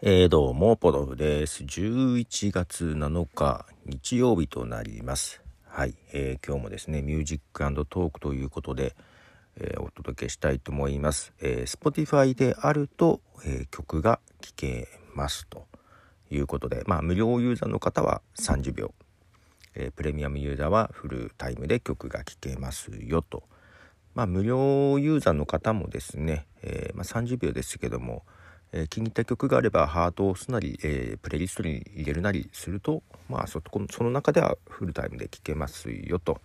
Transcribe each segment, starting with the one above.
えー、どうも、ポドフです。11月7日、日曜日となります。はい、えー、今日もですね、ミュージックトークということで、えー、お届けしたいと思います。えー、Spotify であると、え曲が聴けますということで、まあ、無料ユーザーの方は30秒、えプレミアムユーザーはフルタイムで曲が聴けますよと。まあ、無料ユーザーの方もですね、えまあ、30秒ですけども、えー、気に入った曲があればハートを押すなり、えー、プレイリストに入れるなりすると、まあそこ、その中ではフルタイムで聴けますよと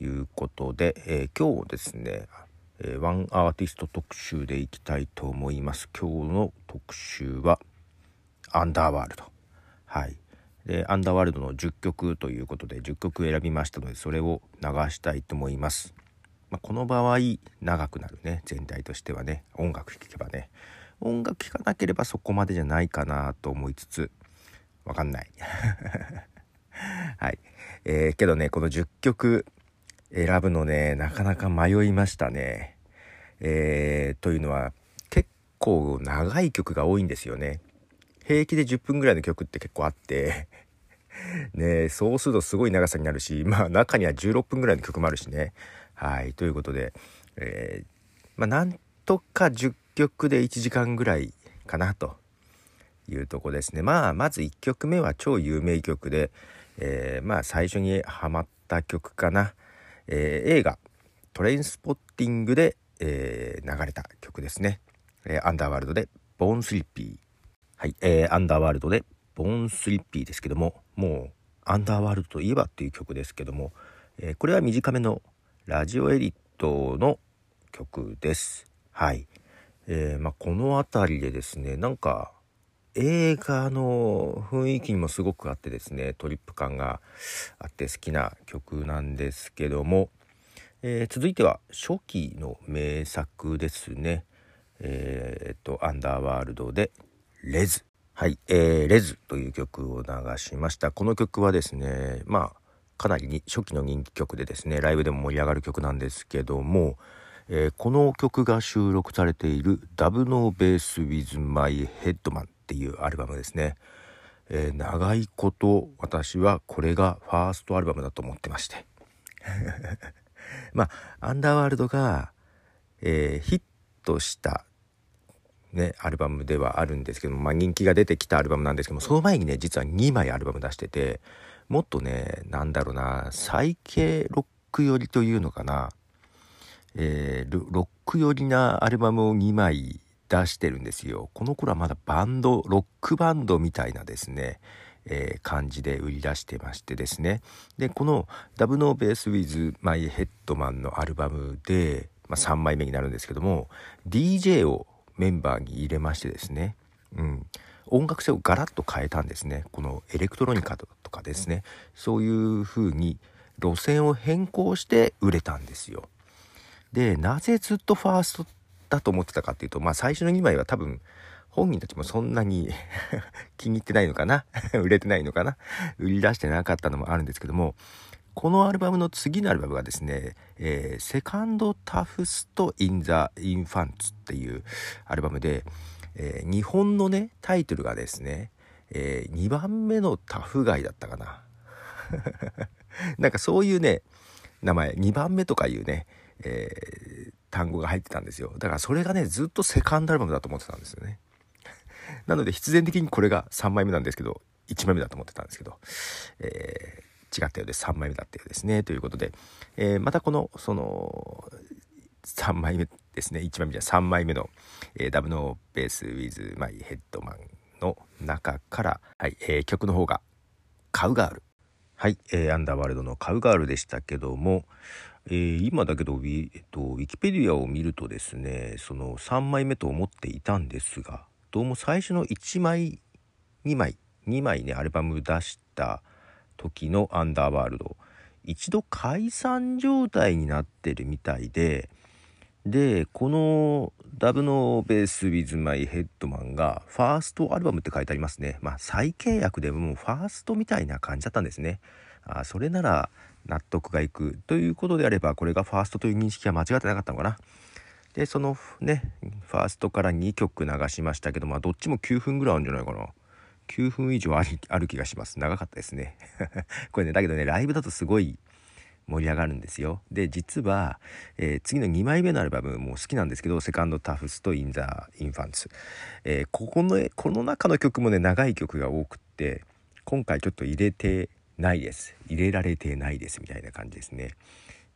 いうことで、えー、今日ですね、えワンアーティスト特集でいきたいと思います。今日の特集はアンダーワールド。はい。で、アンダーワールドの10曲ということで10曲選びましたので、それを流したいと思います。まあ、この場合、長くなるね、全体としてはね、音楽聴けばね。音楽聴かなければそこまでじゃないかなと思いつつわかんない。はい、えー、けどねこの10曲選ぶのねなかなか迷いましたね。えー、というのは結構長い曲が多いんですよね。平気で10分ぐらいの曲って結構あって ねそうするとすごい長さになるしまあ中には16分ぐらいの曲もあるしね。はい。ということで、えー、まあなんとか10曲で1時間ぐらいかなというとこですねまあまず1曲目は超有名曲で、えー、まあ最初にハマった曲かな、えー、映画「トレインスポッティングで」えー、流れた曲ですね、えアンダーワールドで「ボーンスリッピー」はい、えアンダーワールドで「ボーンスリッピー」ですけどももうアンダーワールドといえばっていう曲ですけども、えこれは短めのラジオエディットの曲です。はい。えー、まあ、この辺りでですねなんか映画の雰囲気にもすごくあってですねトリップ感があって好きな曲なんですけども、えー、続いては初期の名作ですね。えー、っとアンダーワールドで「レズ」はい、えー、レズという曲を流しました。この曲はですねまあかなりに初期の人気曲でですねライブでも盛り上がる曲なんですけどもえー、この曲が収録されている「ダブノーベース・ウィズ・マイ・ヘッドマン」っていうアルバムですね、えー、長いこと私はこれがファーストアルバムだと思ってまして。まあアンダーワールドが、えー、ヒットしたね、アルバムではあるんですけども、まあ、人気が出てきたアルバムなんですけどもその前にね実は2枚アルバム出しててもっとねなんだろうなサイケロック寄りというのかなえー、ロック寄りなアルバムを2枚出してるんですよ。この頃はまだバンド、ロックバンドみたいなですね、えー、感じで売り出してましてですね。で、このダブノーベースウィズマイヘッドマンのアルバムで、まあ、3枚目になるんですけども、DJ をメンバーに入れましてですね、うん、音楽性をガラッと変えたんですね。このエレクトロニカとかですね、そういう風に路線を変更して売れたんですよ。でなぜずっとファーストだと思ってたかっていうとまあ最初の2枚は多分本人たちもそんなに 気に入ってないのかな？売れてないのかな？売り出してなかったのもあるんですけどもこのアルバムの次のアルバムがですね、えー、セカンドタフェスト・イン・ジ・インファンツっていうアルバムで、えー、日本のねタイトルがですね、えー、2番目のタフガイだったかな？なんかそういうね名前2番目とかいうねえー、単語が入ってたんですよ。だからそれがねずっとセカンドアルバムだと思ってたんですよね。なので必然的にこれが3枚目なんですけど1枚目だと思ってたんですけど、えー、違ったようで3枚目だったようですねということで、えー、またこのその3枚目ですね1枚目じゃ3枚目の、えー、ダブノーベースウィズマイヘッドマンの中から、はいえー、曲の方が「カウガール」はい、えー、アンダーワールドのカウガールでしたけども、えー、今だけど,、えっと、ウィキペディアを見るとですねその3枚目と思っていたんですがどうも最初の1枚2枚2枚ねアルバム出した時のアンダーワールド一度解散状態になってるみたいででこのダブのベースウィズマイヘッドマンがファーストアルバムって書いてありますね。まあ再契約でもファーストみたいな感じだったんですね。あそれなら納得がいく。ということであればこれがファーストという認識は間違ってなかったのかな。でそのねファーストから2曲流しましたけどまあどっちも9分ぐらいあるんじゃないかな。9分以上ある気がします。長かったですね。これねだけどねライブだとすごい盛り上がるんですよ。で実は、えー、次の2枚目のアルバムも好きなんですけど「セカンドタフス」と「イン・ザ・インファンツ」えー、ここのこの中の曲もね長い曲が多くって今回ちょっと入れてないです。入れられてないですみたいな感じですね。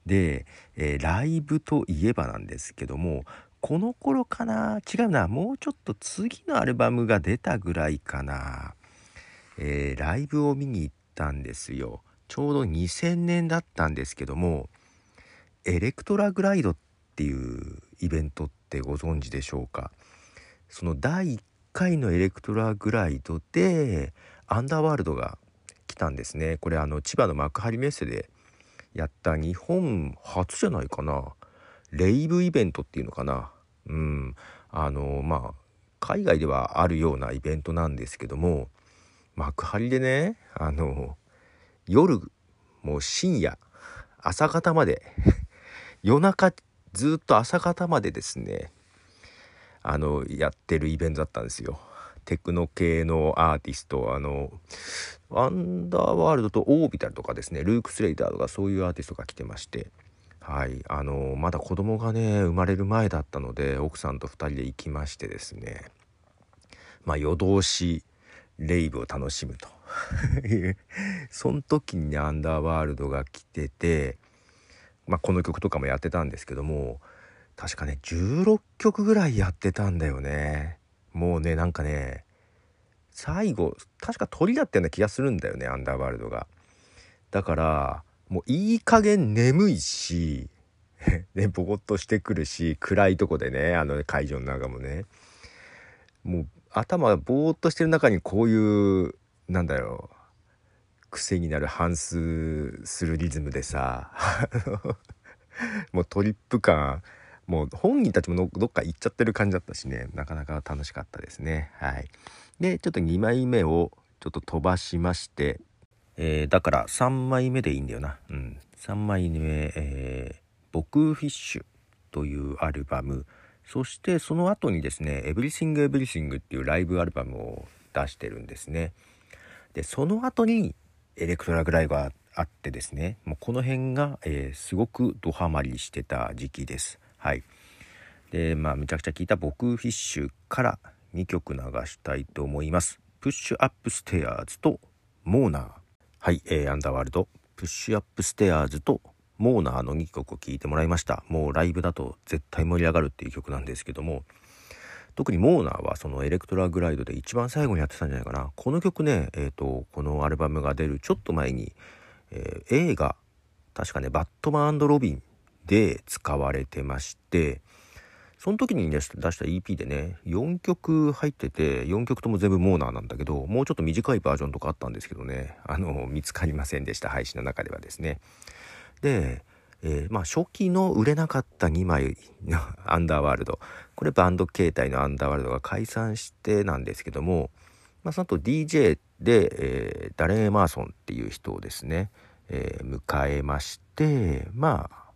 で、えー、ライブといえばなんですけどもこの頃かな違うなもうちょっと次のアルバムが出たぐらいかな、えー、ライブを見に行ったんですよ。ちょうど2000年だったんですけどもエレクトラグライドっていうイベントってご存知でしょうか？その第1回のエレクトラグライドでアンダーワールドが来たんですね。これあの千葉の幕張メッセでやった日本初じゃないかな。レイブイベントっていうのかな。うん。あのまあ海外ではあるようなイベントなんですけども幕張でねあの夜もう深夜朝方まで 夜中ずっと朝方までですねあのやってるイベントだったんですよ。テクノ系のアーティストあのアンダーワールドとオービタルとかですねルーク・スレイターとかそういうアーティストが来てましてはいあのまだ子供がね生まれる前だったので奥さんと2人で行きましてですねまあ夜通しレイブを楽しむと。その時にねアンダーワールドが来てて、まあ、この曲とかもやってたんですけども確かね16曲ぐらいやってたんだよね。もうねなんかね最後確か鳥だったような気がするんだよねアンダーワールドが。だからもういい加減眠いし ねボコッとしてくるし暗いとこでねあの会場の中もね。もう頭がぼーっとしてる中にこういうなんだろう癖になる反数するリズムでさ もうトリップ感もう本人たちもどっか行っちゃってる感じだったしね。なかなか楽しかったですね。はい。でちょっと2枚目をちょっと飛ばしまして、えー、だから3枚目でいいんだよな。うん。3枚目、えー、僕フィッシュというアルバム。そしてその後にですね「Everything Everything」っていうライブアルバムを出してるんですね。でその後にエレクトラグライドがあってですねもうこの辺が、えー、すごくドハマりしてた時期です。はい、でまあめちゃくちゃ聞いた「Beaucoup Fish」から2曲流したいと思います。プッシュアップステアーズとモーナー。はい、えー、アンダーワールド。プッシュアップステアーズとモーナーの2曲を聴いてもらいました。もうライブだと絶対盛り上がるっていう曲なんですけども特にモーナーはそのエレクトラグライドで一番最後にやってたんじゃないかな。この曲ねえっ、ー、とこのアルバムが出るちょっと前に、えー、映画確かねバットマンロビンで使われてましてその時に、ね、出した EP でね4曲入ってて4曲とも全部モーナーなんだけどもうちょっと短いバージョンとかあったんですけどねあの見つかりませんでした配信の中ではですね。で、えー、まあ初期の売れなかった2枚の アンダーワールド。これバンド形態のアンダーワールドが解散してなんですけども、まあ、その後 DJ で、えー、ダレン・エマーソンっていう人をですね、えー、迎えましてまあ、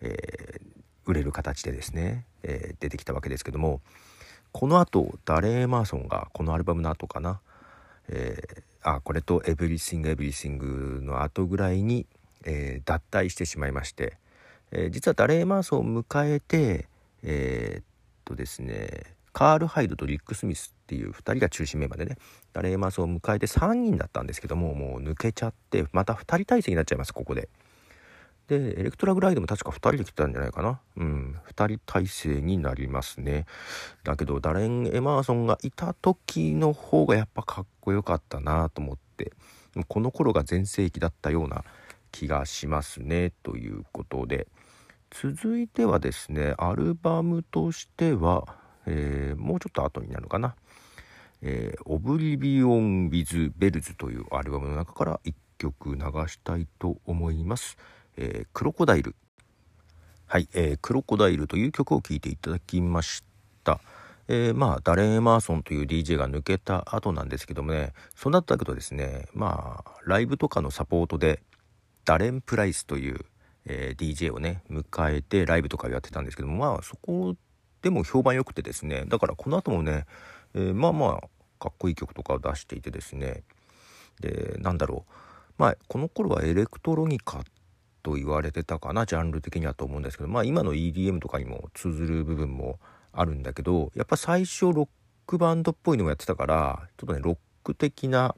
えー、売れる形でですね、え出てきたわけですけどもこの後ダレン・エマーソンがこのアルバムの後かな、えあこれと「エブリシング・エブリシング」の後ぐらいにえー、脱退してしまいまして、えー、実はダレン・エマーソンを迎えてえー、っとですねカール・ハイドとリック・スミスっていう2人が中心メンバーでねダレー・マーソンを迎えて3人だったんですけどももう抜けちゃってまた2人体制になっちゃいますここで。でエレクトラグライドも確か2人で来てたんじゃないかなうん2人体制になりますねだけどダレン・エマーソンがいた時の方がやっぱかっこよかったなと思ってこの頃が全盛期だったような気がしますねということで続いてはですねアルバムとしては、えー、もうちょっと後になるのかな「、オブリビオン・ウィズ・ベルズ」というアルバムの中から1曲流したいと思います。えー、クロコダイルはい、えー、クロコダイルという曲を聴いていただきました。えー、まあダレン・エマーソンという DJ が抜けた後なんですけどもねそうなったけどですねまあライブとかのサポートでダレン・プライスという、えー、DJ をね迎えてライブとかやってたんですけどもまあそこでも評判良くてですねだからこの後もね、えー、まあまあかっこいい曲とかを出していてですねでなんだろう。まあこの頃はエレクトロニカと言われてたかなジャンル的にはと思うんですけどまあ今の EDM とかにも通ずる部分もあるんだけどやっぱ最初ロックバンドっぽいのをやってたからちょっとねロック的な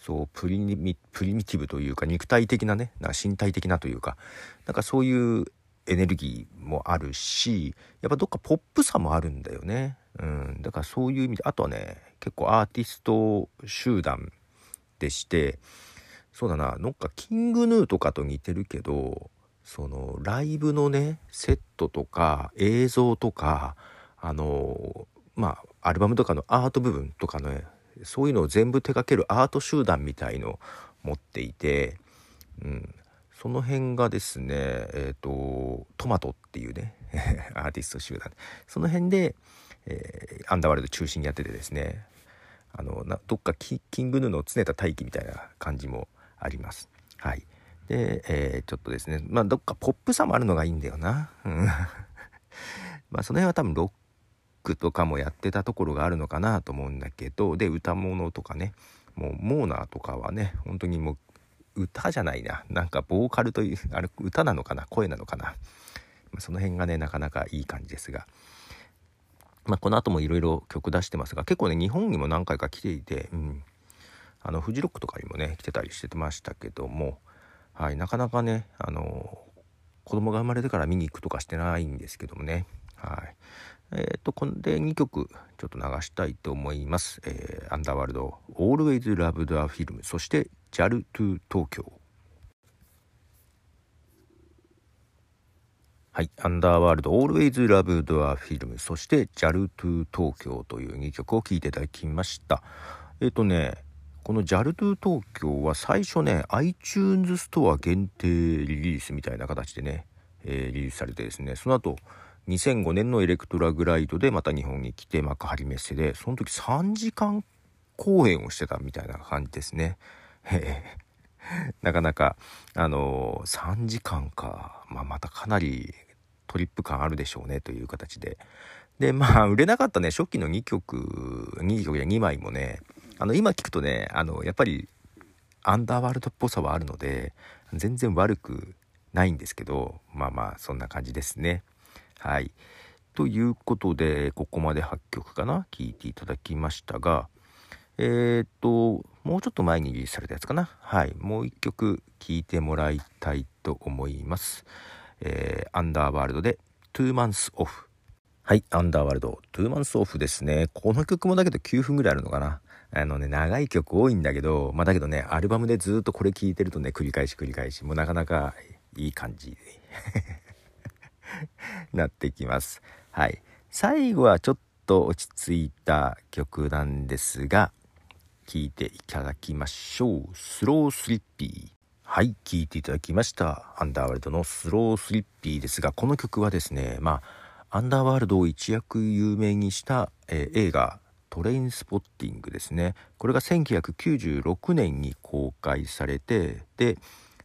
そうプリミプリミティブというか肉体的なねな身体的なというかなんかそういうエネルギーもあるしやっぱどっかポップさもあるんだよね、うん、だからそういう意味であとはね結構アーティスト集団でしてそうだななんかキングヌーとかと似てるけどそのライブのねセットとか映像とかあのまあアルバムとかのアート部分とかねそういうのを全部手掛けるアート集団みたいのを持っていて、うん、その辺がですねえ、ー、とトマトっていうね アーティスト集団その辺で、えー、アンダーワールド中心にやっててですねあのなどっかキングヌーの常田大輝みたいな感じもあります。はい、で、えー、ちょっとですねまあどっかポップさもあるのがいいんだよな。まあその辺は多分ロックとかもやってたところがあるのかなと思うんだけどで歌物とかねもうモーナーとかはね本当にもう歌じゃないな。なんかボーカルというあれ歌なのかな声なのかな、その辺がねなかなかいい感じですが。まあ、この後もいろいろ曲出してますが結構ね日本にも何回か来ていて、うん、あのフジロックとかにもね来てたりしてましたけども、はい、なかなかねあの子供が生まれてから見に行くとかしてないんですけどもね、はい、えっ、ー、と、これで2曲ちょっと流したいと思います。えー、アンダーワールド、Always Loved a Film、そして JAL to 東京。はい、アンダーワールド、Always Loved a Film、そして JAL to 東京という2曲を聴いていただきました。えっ、ー、とね、この JAL to 東京は最初ね、iTunes ストア限定リリースみたいな形でね、えー、リリースされてですね、その後、2005年のエレクトラグライドでまた日本に来て幕張メッセでその時3時間公演をしてたみたいな感じですね。なかなかあのー、3時間か、まあ、またかなりトリップ感あるでしょうねという形ででまあ売れなかったね初期の2曲2曲や2枚もねあの今聞くとねあのやっぱりアンダーワールドっぽさはあるので全然悪くないんですけどまあまあそんな感じですね。はい。ということで、ここまで8曲かな、聴いていただきましたが、えー、っと、もうちょっと前にリリースされたやつかな？はい。もう1曲聴いてもらいたいと思います。えー、アンダーワールドで、2 months off。はい。アンダーワールド、2 months off ですね。この曲もだけど9分ぐらいあるのかな？あのね、長い曲多いんだけど、まあだけどね、アルバムでずっとこれ聴いてるとね、繰り返し繰り返し、もうなかなかいい感じ。なってきます。はい。最後はちょっと落ち着いた曲なんですが、聴いていただきましょう。スロースリッピー。はい、聴いていただきました。アンダーワールドのスロースリッピーですが、この曲はですね、まあ、アンダーワールドを一躍有名にした、えー、映画、トレインスポッティングですね。これが1996年に公開されて、で、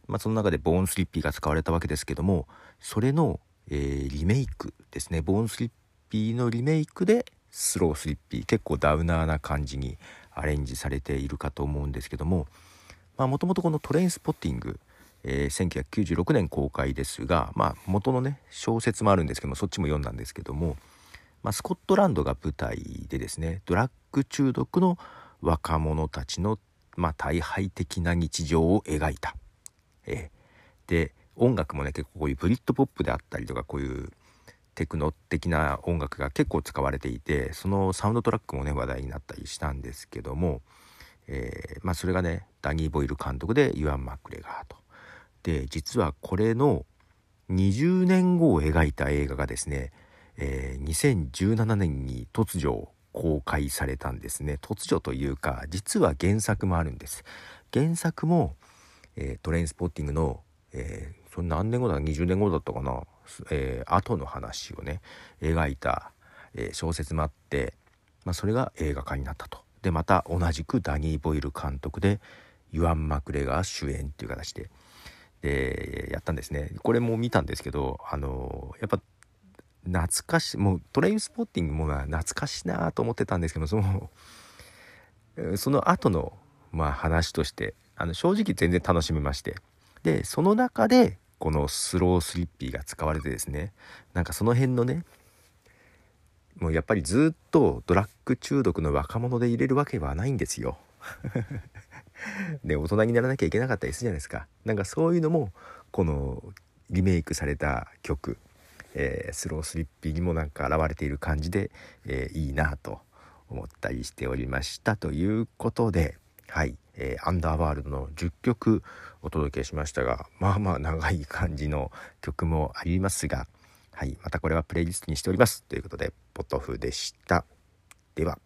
まあ、その中でボーンスリッピーが使われたわけですけども、それのえー、リメイクですねボーンスリッピーのリメイクでスロースリッピー結構ダウナーな感じにアレンジされているかと思うんですけどももともとこのトレインスポッティング、えー、1996年公開ですが、まあ、元のね小説もあるんですけどもそっちも読んだんですけども、まあ、スコットランドが舞台でですねドラッグ中毒の若者たちの、まあ、退廃的な日常を描いた。えー、で音楽もね結構こういうブリットポップであったりとかこういうテクノ的な音楽が結構使われていてそのサウンドトラックもね話題になったりしたんですけども、えー、まあ、それがねダニー・ボイル監督でユアン・マクレガーと。で実はこれの20年後を描いた映画がですね、えー、2017年に突如公開されたんですね突如というか実は原作もあるんです原作も、えー、トレインスポッティングの、えー、それ何年後だ？20年後だったかな、えー、後の話をね描いた、えー、小説もあって、まあ、それが映画化になったと。でまた同じくダニー・ボイル監督でユアン・マクレガー主演っていう形でえー、やったんですね。これも見たんですけどあのやっぱ懐かしいもうトレインスポッティングも懐かしいなと思ってたんですけどその その後のまあ話としてあの正直全然楽しめまして。でその中でこのスロースリッピーが使われてですねなんかその辺のねもうやっぱりずっとドラッグ中毒の若者で入れるわけはないんですよ。で大人にならなきゃいけなかったりするじゃないですか。なんかそういうのもこのリメイクされた曲、えー、スロースリッピーにもなんか現れている感じで、えー、いいなと思ったりしておりましたということではい、えー、アンダーワールドの10曲お届けしましたがまあまあ長い感じの曲もありますがはい、またこれはプレイリストにしております。ということで、ポトフでした。では。